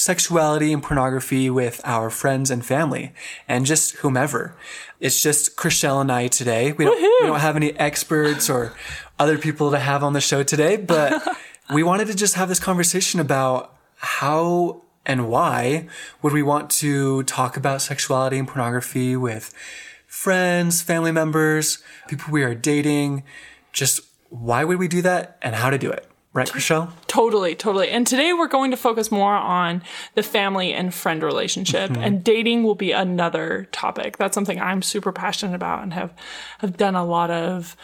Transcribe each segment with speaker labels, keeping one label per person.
Speaker 1: sexuality and pornography with our friends and family and just whomever. It's just Chriselle and I today. We don't, we don't have any experts or other people to have on the show today, but we wanted to just have this conversation about how and why would we want to talk about sexuality and pornography with friends, family members, people we are dating, just why would we do that and how to do it. Right, Chriselle?
Speaker 2: Totally, totally. And today we're going to focus more on the family and friend relationship
Speaker 1: Mm-hmm.
Speaker 2: and dating will be another topic. That's something I'm super passionate about and have have done a lot of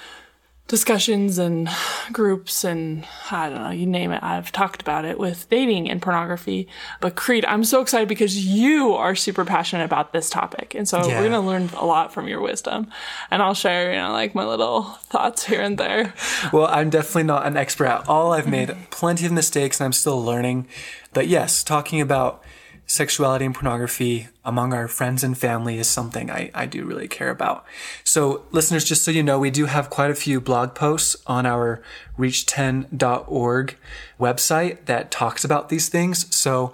Speaker 2: discussions and groups and I don't know, you name it. I've talked about it with dating and pornography. But Creed, I'm so excited because you are super passionate about this topic. And so
Speaker 1: Yeah.
Speaker 2: we're going to learn a lot from your wisdom. And I'll share, you know, like my little thoughts here and there.
Speaker 1: Well, I'm definitely not an expert at all. I've made plenty of mistakes and I'm still learning. But yes, talking about sexuality and pornography among our friends and family is something I, I do really care about. So, listeners, just so you know, we do have quite a few blog posts on our reach10.org website that talks about these things. So,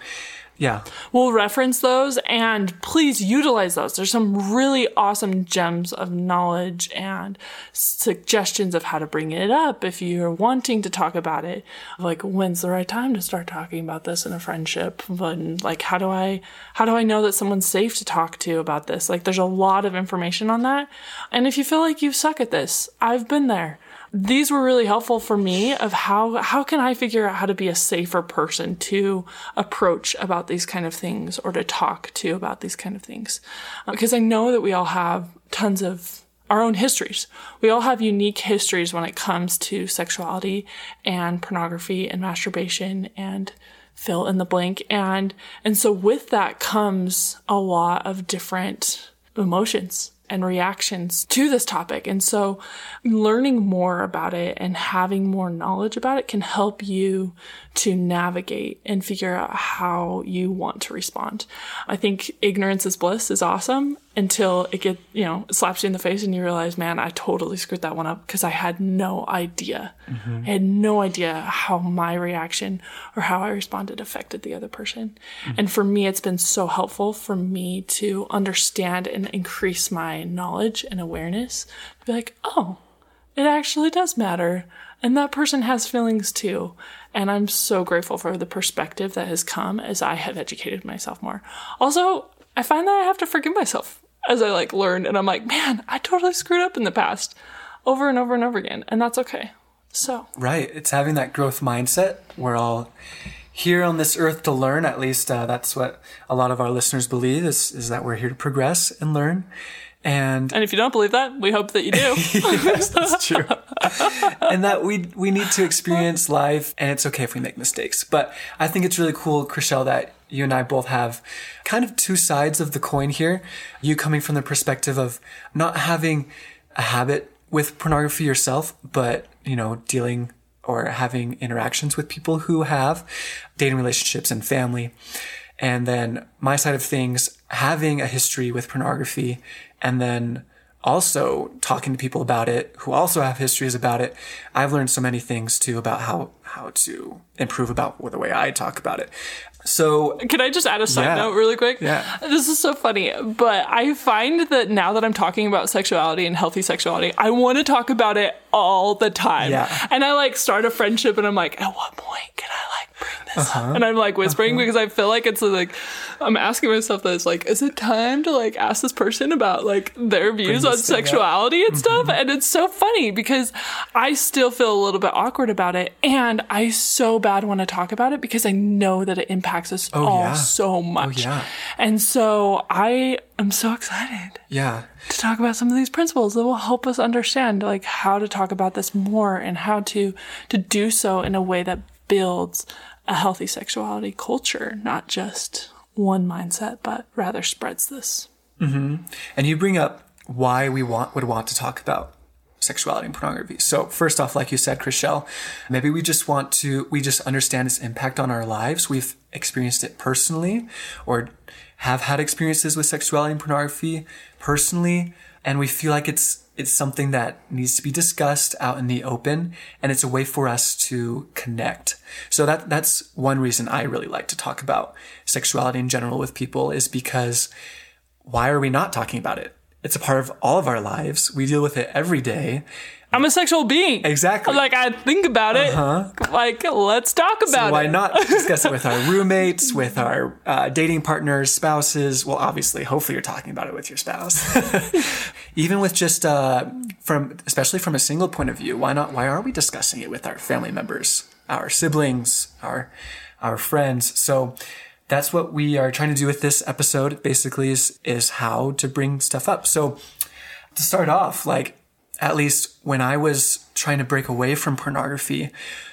Speaker 1: yeah,
Speaker 2: We'll reference those and please utilize those. There's some really awesome gems of knowledge and suggestions of how to bring it up if you're wanting to talk about it. Like when's the right time to start talking about this in a friendship? And like how do I how do I know that someone's safe to talk to about this? Like there's a lot of information on that. And if you feel like you suck at this, I've been there these were really helpful for me of how how can I figure out how to be a safer person to approach about these kind of things or to talk to about these kind of things? Uh, because I know that we all have tons of our own histories. We all have unique histories when it comes to sexuality and pornography and masturbation and fill in the blank. And and so with that comes a lot of different emotions and reactions to this topic. And so learning more about it and having more knowledge about it can help you to navigate and figure out how you want to respond. I think ignorance is bliss is awesome until it get, you know, slaps you in the face and you realize, man, I totally screwed that one up because I had no idea. Mm-hmm. I had no idea how my reaction or how I responded affected the other person. Mm-hmm. And for me, it's been so helpful for me to understand and increase my knowledge and awareness. To be like, oh, it actually does matter. And that person has feelings too. And I'm so grateful for the perspective that has come as I have educated myself more. Also, I find that I have to forgive myself as I like learn and I'm like, man, I totally screwed up in the past over and over and over again. And that's okay. So
Speaker 1: Right. It's having that growth mindset. We're all here on this earth to learn. At least uh, that's what a lot of our listeners believe is, is that we're here to progress and learn. And
Speaker 2: and if you don't believe that, we hope that you do.
Speaker 1: yes, that's true. and that we we need to experience life, and it's okay if we make mistakes. But I think it's really cool, Chriselle, that you and I both have kind of two sides of the coin here. You coming from the perspective of not having a habit with pornography yourself, but you know, dealing or having interactions with people who have dating relationships and family. And then my side of things, having a history with pornography and then also talking to people about it who also have histories about it. I've learned so many things too about how, how to improve about the way I talk about it. So
Speaker 2: Can I just add a side
Speaker 1: Yeah.
Speaker 2: note really quick?
Speaker 1: Yeah.
Speaker 2: This is so funny, but I find that now that I'm talking about sexuality and healthy sexuality, I want to talk about it all the time.
Speaker 1: Yeah.
Speaker 2: And I like start a friendship and I'm like, at what point can I like bring this
Speaker 1: Uh-huh.
Speaker 2: And I'm like whispering because I feel like it's like, I'm asking myself that it's like, is it time to like ask this person about like their views on
Speaker 1: thing up.
Speaker 2: sexuality and stuff?
Speaker 1: Mm-hmm.
Speaker 2: And it's so funny because I still feel a little bit awkward about it. And I so bad want to talk about it because I know that it impacts us all
Speaker 1: Oh, yeah.
Speaker 2: so much.
Speaker 1: yeah.
Speaker 2: And so I am so excited
Speaker 1: yeah,
Speaker 2: to talk about some of these principles that will help us understand like how to talk about this more and how to to do so in a way that builds a healthy sexuality culture, not just one mindset, but rather spreads this. Mm-hmm.
Speaker 1: And you bring up why we want would want to talk about sexuality and pornography. So first off, like you said, Chriselle, maybe we just want to we just understand its impact on our lives. We've experienced it personally or have had experiences with sexuality and pornography personally, and we feel like it's it's something that needs to be discussed out in the open and it's a way for us to connect. So that that's one reason I really like to talk about sexuality in general with people is because why are we not talking about it? It's a part of all of our lives. We deal with it every day.
Speaker 2: I'm a sexual being.
Speaker 1: Exactly.
Speaker 2: Like I think about it. Huh? Like let's talk about
Speaker 1: Why
Speaker 2: it.
Speaker 1: Why not discuss it with our roommates, with our uh, dating partners, spouses? Well, obviously, hopefully, you're talking about it with your spouse. Even with just uh, from, especially from a single point of view, why not? Why are we discussing it with our family members, our siblings, our our friends? So that's what we are trying to do with this episode. Basically, is is how to bring stuff up. So to start off, like at least when I was trying to break away from pornography,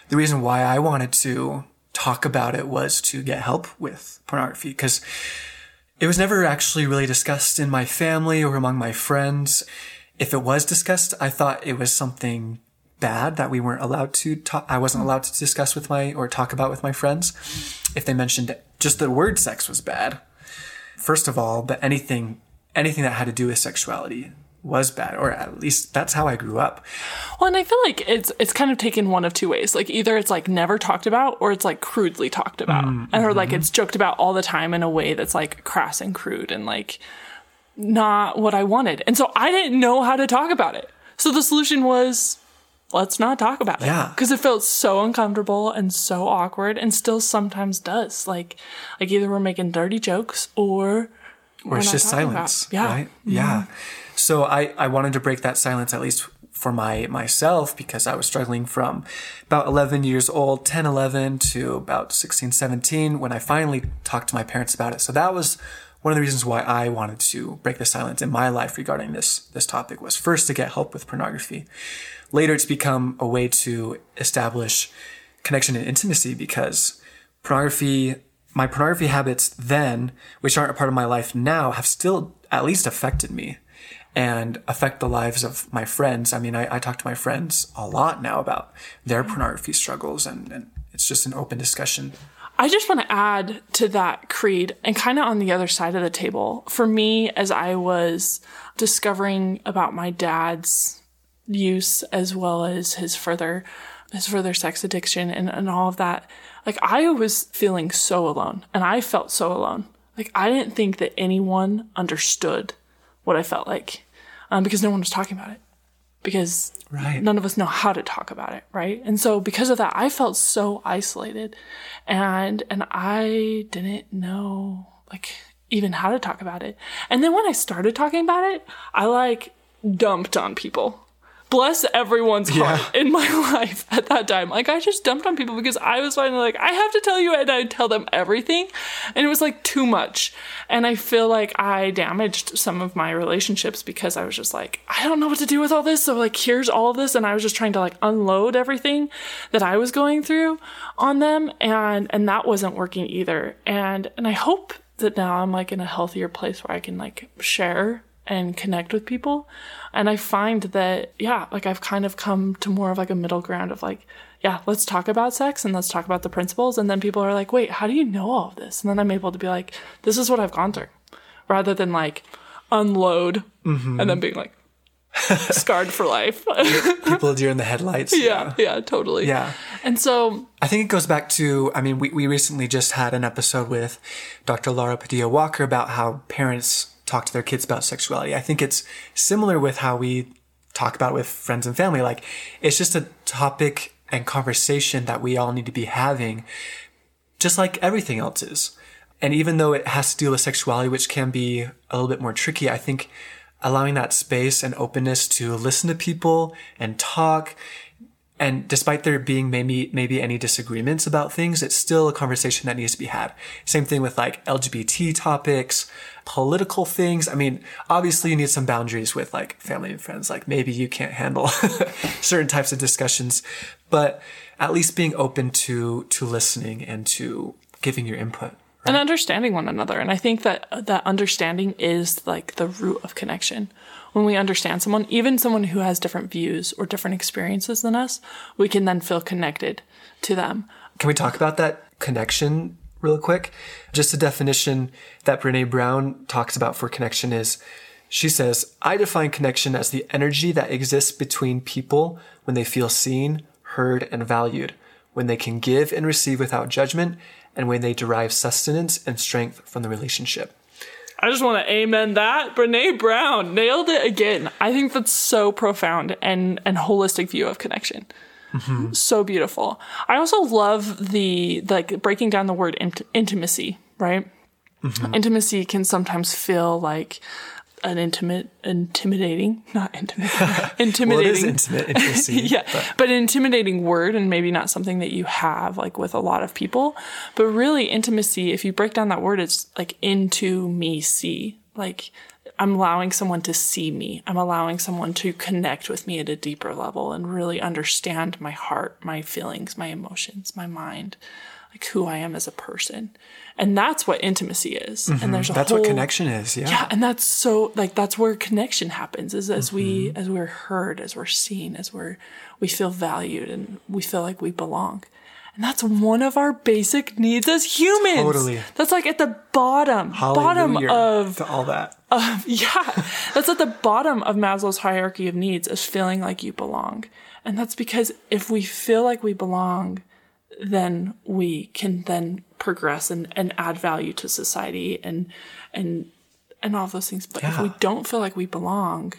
Speaker 1: the reason why I wanted to talk about it was to get help with pornography because it was never actually really discussed in my family or among my friends. If it was discussed, I thought it was something bad that we weren't allowed to talk. I wasn't allowed to discuss with my or talk about with my friends. If they mentioned just the word sex was bad, first of all, but anything, anything that had to do with sexuality was bad, or at least that's how I grew up.
Speaker 2: Well, and I feel like it's it's kind of taken one of two ways. Like either it's like never talked about, or it's like crudely talked about, mm, and or like mm-hmm. it's joked about all the time in a way that's like crass and crude and like not what I wanted. And so I didn't know how to talk about it. So the solution was let's not talk about it.
Speaker 1: Yeah.
Speaker 2: Because it felt so uncomfortable and so awkward and still sometimes does. Like like either we're making dirty jokes or
Speaker 1: or it's just silence.
Speaker 2: about. Yeah.
Speaker 1: Right? Mm-hmm. Yeah. So I, I wanted to break that silence at least for my myself because I was struggling from about 11 years old, 10, 11 to about 16, 17 when I finally talked to my parents about it. So that was one of the reasons why I wanted to break the silence in my life regarding this this topic was first to get help with pornography. Later it's become a way to establish connection and intimacy because pornography my pornography habits then, which aren't a part of my life now, have still at least affected me and affect the lives of my friends. I mean, I, I talk to my friends a lot now about their mm-hmm. pornography struggles, and, and it's just an open discussion.
Speaker 2: I just want to add to that creed and kind of on the other side of the table. For me, as I was discovering about my dad's use as well as his further his further sex addiction and, and all of that, like I was feeling so alone and I felt so alone. Like I didn't think that anyone understood what I felt like um, because no one was talking about it because
Speaker 1: Right.
Speaker 2: none of us know how to talk about it, right? And so because of that, I felt so isolated and and I didn't know like even how to talk about it. And then when I started talking about it, I like dumped on people. Bless everyone's heart in my life at that time. Like I just dumped on people because I was finally like, I have to tell you and I'd tell them everything. And it was like too much. And I feel like I damaged some of my relationships because I was just like, I don't know what to do with all this. So like here's all of this. And I was just trying to like unload everything that I was going through on them. And and that wasn't working either. And and I hope that now I'm like in a healthier place where I can like share and connect with people. And I find that, yeah, like I've kind of come to more of like a middle ground of like, yeah, let's talk about sex and let's talk about the principles. And then people are like, wait, how do you know all of this? And then I'm able to be like, this is what I've gone through rather than like unload mm-hmm. and then being like scarred for life.
Speaker 1: People deer in the headlights.
Speaker 2: yeah, yeah, totally.
Speaker 1: Yeah.
Speaker 2: And so,
Speaker 1: I think it goes back to, I mean, we, we recently just had an episode with Dr. Laura Padilla Walker about how parents talk to their kids about sexuality. I think it's similar with how we talk about it with friends and family. Like, it's just a topic and conversation that we all need to be having, just like everything else is. And even though it has to deal with sexuality, which can be a little bit more tricky, I think allowing that space and openness to listen to people and talk and despite there being maybe maybe any disagreements about things, it's still a conversation that needs to be had. Same thing with like LGBT topics, political things. I mean, obviously you need some boundaries with like family and friends. Like maybe you can't handle certain types of discussions, but at least being open to to listening and to giving your input
Speaker 2: and understanding one another. And I think that that understanding is like the root of connection. When we understand someone, even someone who has different views or different experiences than us, we can then feel connected to them.
Speaker 1: Can we talk about that connection real quick? Just a definition that Brene Brown talks about for connection is she says, I define connection as the energy that exists between people when they feel seen, heard, and valued, when they can give and receive without judgment, and when they derive sustenance and strength from the relationship.
Speaker 2: I just want to amen that. Brene Brown nailed it again. I think that's so profound and and holistic view of connection. Mm-hmm. So beautiful. I also love the like breaking down the word int- intimacy, right? Mm-hmm. Intimacy can sometimes feel like an intimate, intimidating, not intimate, intimidating. well,
Speaker 1: intimate, intimacy.
Speaker 2: yeah, but. but. an intimidating word, and maybe not something that you have like with a lot of people. But really, intimacy, if you break down that word, it's like into me see. Like I'm allowing someone to see me. I'm allowing someone to connect with me at a deeper level and really understand my heart, my feelings, my emotions, my mind, like who I am as a person. And that's what intimacy is. Mm-hmm. and there's a
Speaker 1: that's
Speaker 2: whole,
Speaker 1: what connection is yeah.
Speaker 2: Yeah and that's so like that's where connection happens is as mm-hmm. we as we're heard as we're seen as we're we feel valued and we feel like we belong. And that's one of our basic needs as humans.
Speaker 1: Totally.
Speaker 2: That's like at the bottom bottom of
Speaker 1: to all that.
Speaker 2: uh, yeah. That's at the bottom of maslow's hierarchy of needs is feeling like you belong. And that's because if we feel like we belong then we can then progress and, and add value to society and and and all those things. But yeah. if we don't feel like we belong,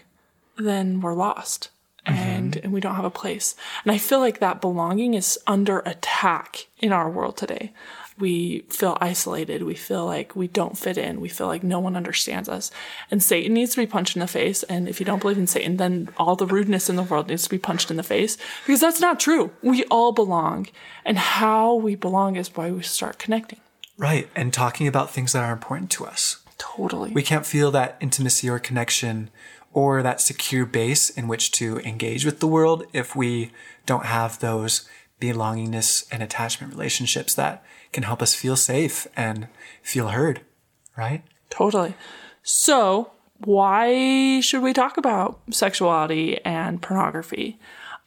Speaker 2: then we're lost. Mm-hmm. And, and we don't have a place. And I feel like that belonging is under attack in our world today we feel isolated. We feel like we don't fit in. We feel like no one understands us. And Satan needs to be punched in the face. And if you don't believe in Satan, then all the rudeness in the world needs to be punched in the face because that's not true. We all belong. And how we belong is why we start connecting.
Speaker 1: Right. And talking about things that are important to us.
Speaker 2: Totally.
Speaker 1: We can't feel that intimacy or connection or that secure base in which to engage with the world if we don't have those belongingness and attachment relationships that can help us feel safe and feel heard, right?
Speaker 2: Totally. So, why should we talk about sexuality and pornography?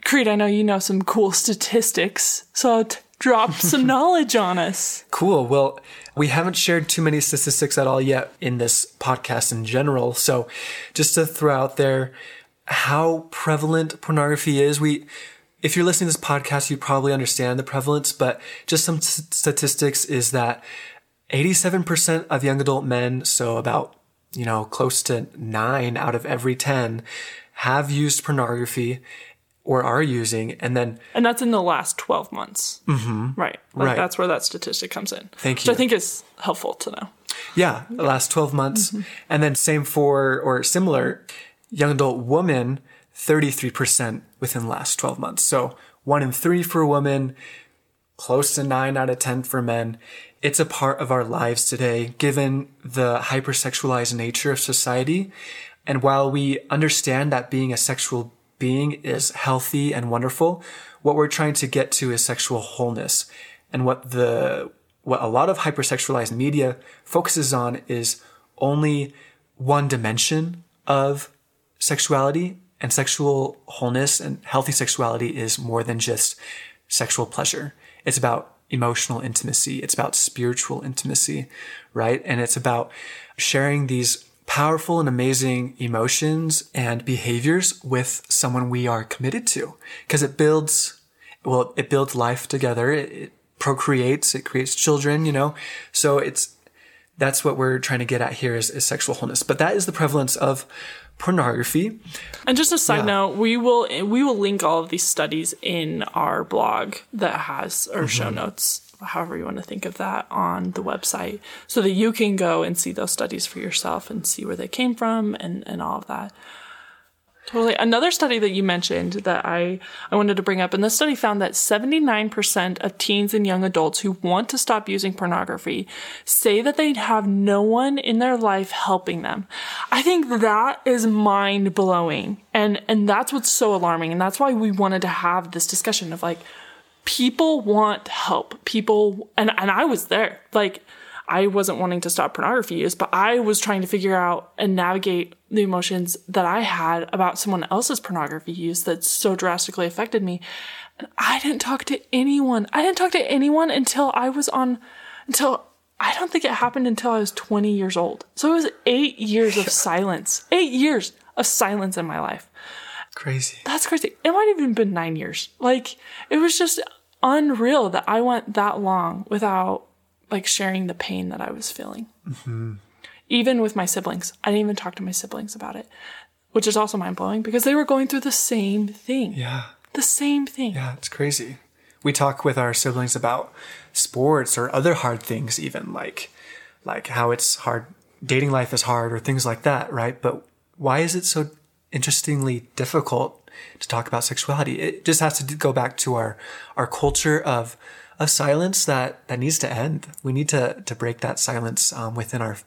Speaker 2: Creed, I know you know some cool statistics, so t- drop some knowledge on us.
Speaker 1: Cool. Well, we haven't shared too many statistics at all yet in this podcast in general. So, just to throw out there how prevalent pornography is, we if you're listening to this podcast, you probably understand the prevalence, but just some t- statistics is that 87% of young adult men, so about, you know, close to nine out of every 10 have used pornography or are using. And then,
Speaker 2: and that's in the last 12 months.
Speaker 1: Mm-hmm.
Speaker 2: Right. Like right. That's where that statistic comes in.
Speaker 1: Thank
Speaker 2: you.
Speaker 1: Which
Speaker 2: I think is helpful to know.
Speaker 1: Yeah. The last 12 months. Mm-hmm. And then same for, or similar, young adult woman 33% within the last 12 months. So one in three for women, close to nine out of 10 for men. It's a part of our lives today, given the hypersexualized nature of society. And while we understand that being a sexual being is healthy and wonderful, what we're trying to get to is sexual wholeness. And what the, what a lot of hypersexualized media focuses on is only one dimension of sexuality and sexual wholeness and healthy sexuality is more than just sexual pleasure. It's about emotional intimacy. It's about spiritual intimacy, right? And it's about sharing these powerful and amazing emotions and behaviors with someone we are committed to because it builds, well, it builds life together. It, it procreates, it creates children, you know? So it's, that's what we're trying to get at here is, is sexual wholeness. But that is the prevalence of pornography.
Speaker 2: And just a side yeah. note, we will we will link all of these studies in our blog that has or mm-hmm. show notes, however you want to think of that, on the website, so that you can go and see those studies for yourself and see where they came from and and all of that. Totally. Another study that you mentioned that I, I wanted to bring up, and this study found that 79% of teens and young adults who want to stop using pornography say that they have no one in their life helping them. I think that is mind blowing. And, and that's what's so alarming. And that's why we wanted to have this discussion of like, people want help. People, and, and I was there. Like, I wasn't wanting to stop pornography use, but I was trying to figure out and navigate the emotions that I had about someone else's pornography use that so drastically affected me. And I didn't talk to anyone. I didn't talk to anyone until I was on, until I don't think it happened until I was 20 years old. So it was eight years of silence. Eight years of silence in my life.
Speaker 1: Crazy.
Speaker 2: That's crazy. It might have even been nine years. Like, it was just unreal that I went that long without like sharing the pain that I was feeling. Mm-hmm. Even with my siblings. I didn't even talk to my siblings about it, which is also mind blowing because they were going through the same thing.
Speaker 1: Yeah.
Speaker 2: The same thing.
Speaker 1: Yeah, it's crazy. We talk with our siblings about sports or other hard things, even like like how it's hard dating life is hard or things like that, right? But why is it so interestingly difficult to talk about sexuality. It just has to go back to our our culture of of silence that that needs to end. We need to to break that silence um, within our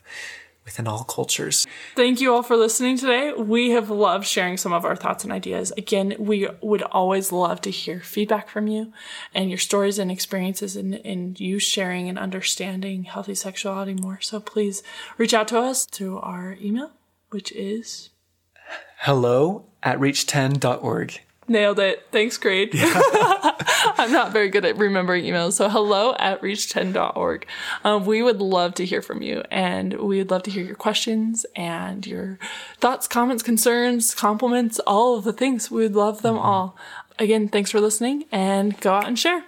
Speaker 1: within all cultures.
Speaker 2: Thank you all for listening today. We have loved sharing some of our thoughts and ideas. Again, we would always love to hear feedback from you and your stories and experiences and, and you sharing and understanding healthy sexuality more. So please reach out to us through our email, which is
Speaker 1: hello at reach10.org.
Speaker 2: Nailed it. Thanks, grade. Yeah. I'm not very good at remembering emails. So hello at reach10.org. Um, we would love to hear from you and we would love to hear your questions and your thoughts, comments, concerns, compliments, all of the things. We would love them mm-hmm. all. Again, thanks for listening and go out and share.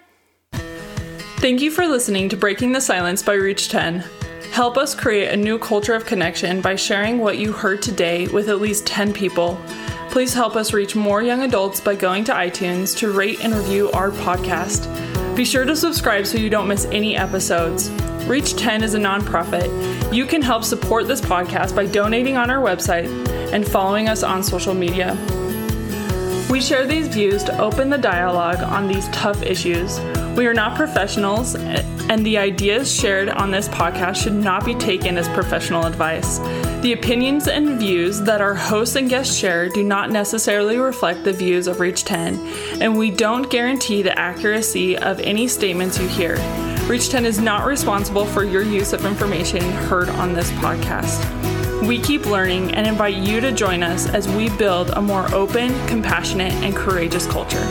Speaker 2: Thank you for listening to Breaking the Silence by Reach 10. Help us create a new culture of connection by sharing what you heard today with at least 10 people. Please help us reach more young adults by going to iTunes to rate and review our podcast. Be sure to subscribe so you don't miss any episodes. Reach 10 is a nonprofit. You can help support this podcast by donating on our website and following us on social media. We share these views to open the dialogue on these tough issues. We are not professionals, and the ideas shared on this podcast should not be taken as professional advice. The opinions and views that our hosts and guests share do not necessarily reflect the views of Reach 10, and we don't guarantee the accuracy of any statements you hear. Reach 10 is not responsible for your use of information heard on this podcast. We keep learning and invite you to join us as we build a more open, compassionate, and courageous culture.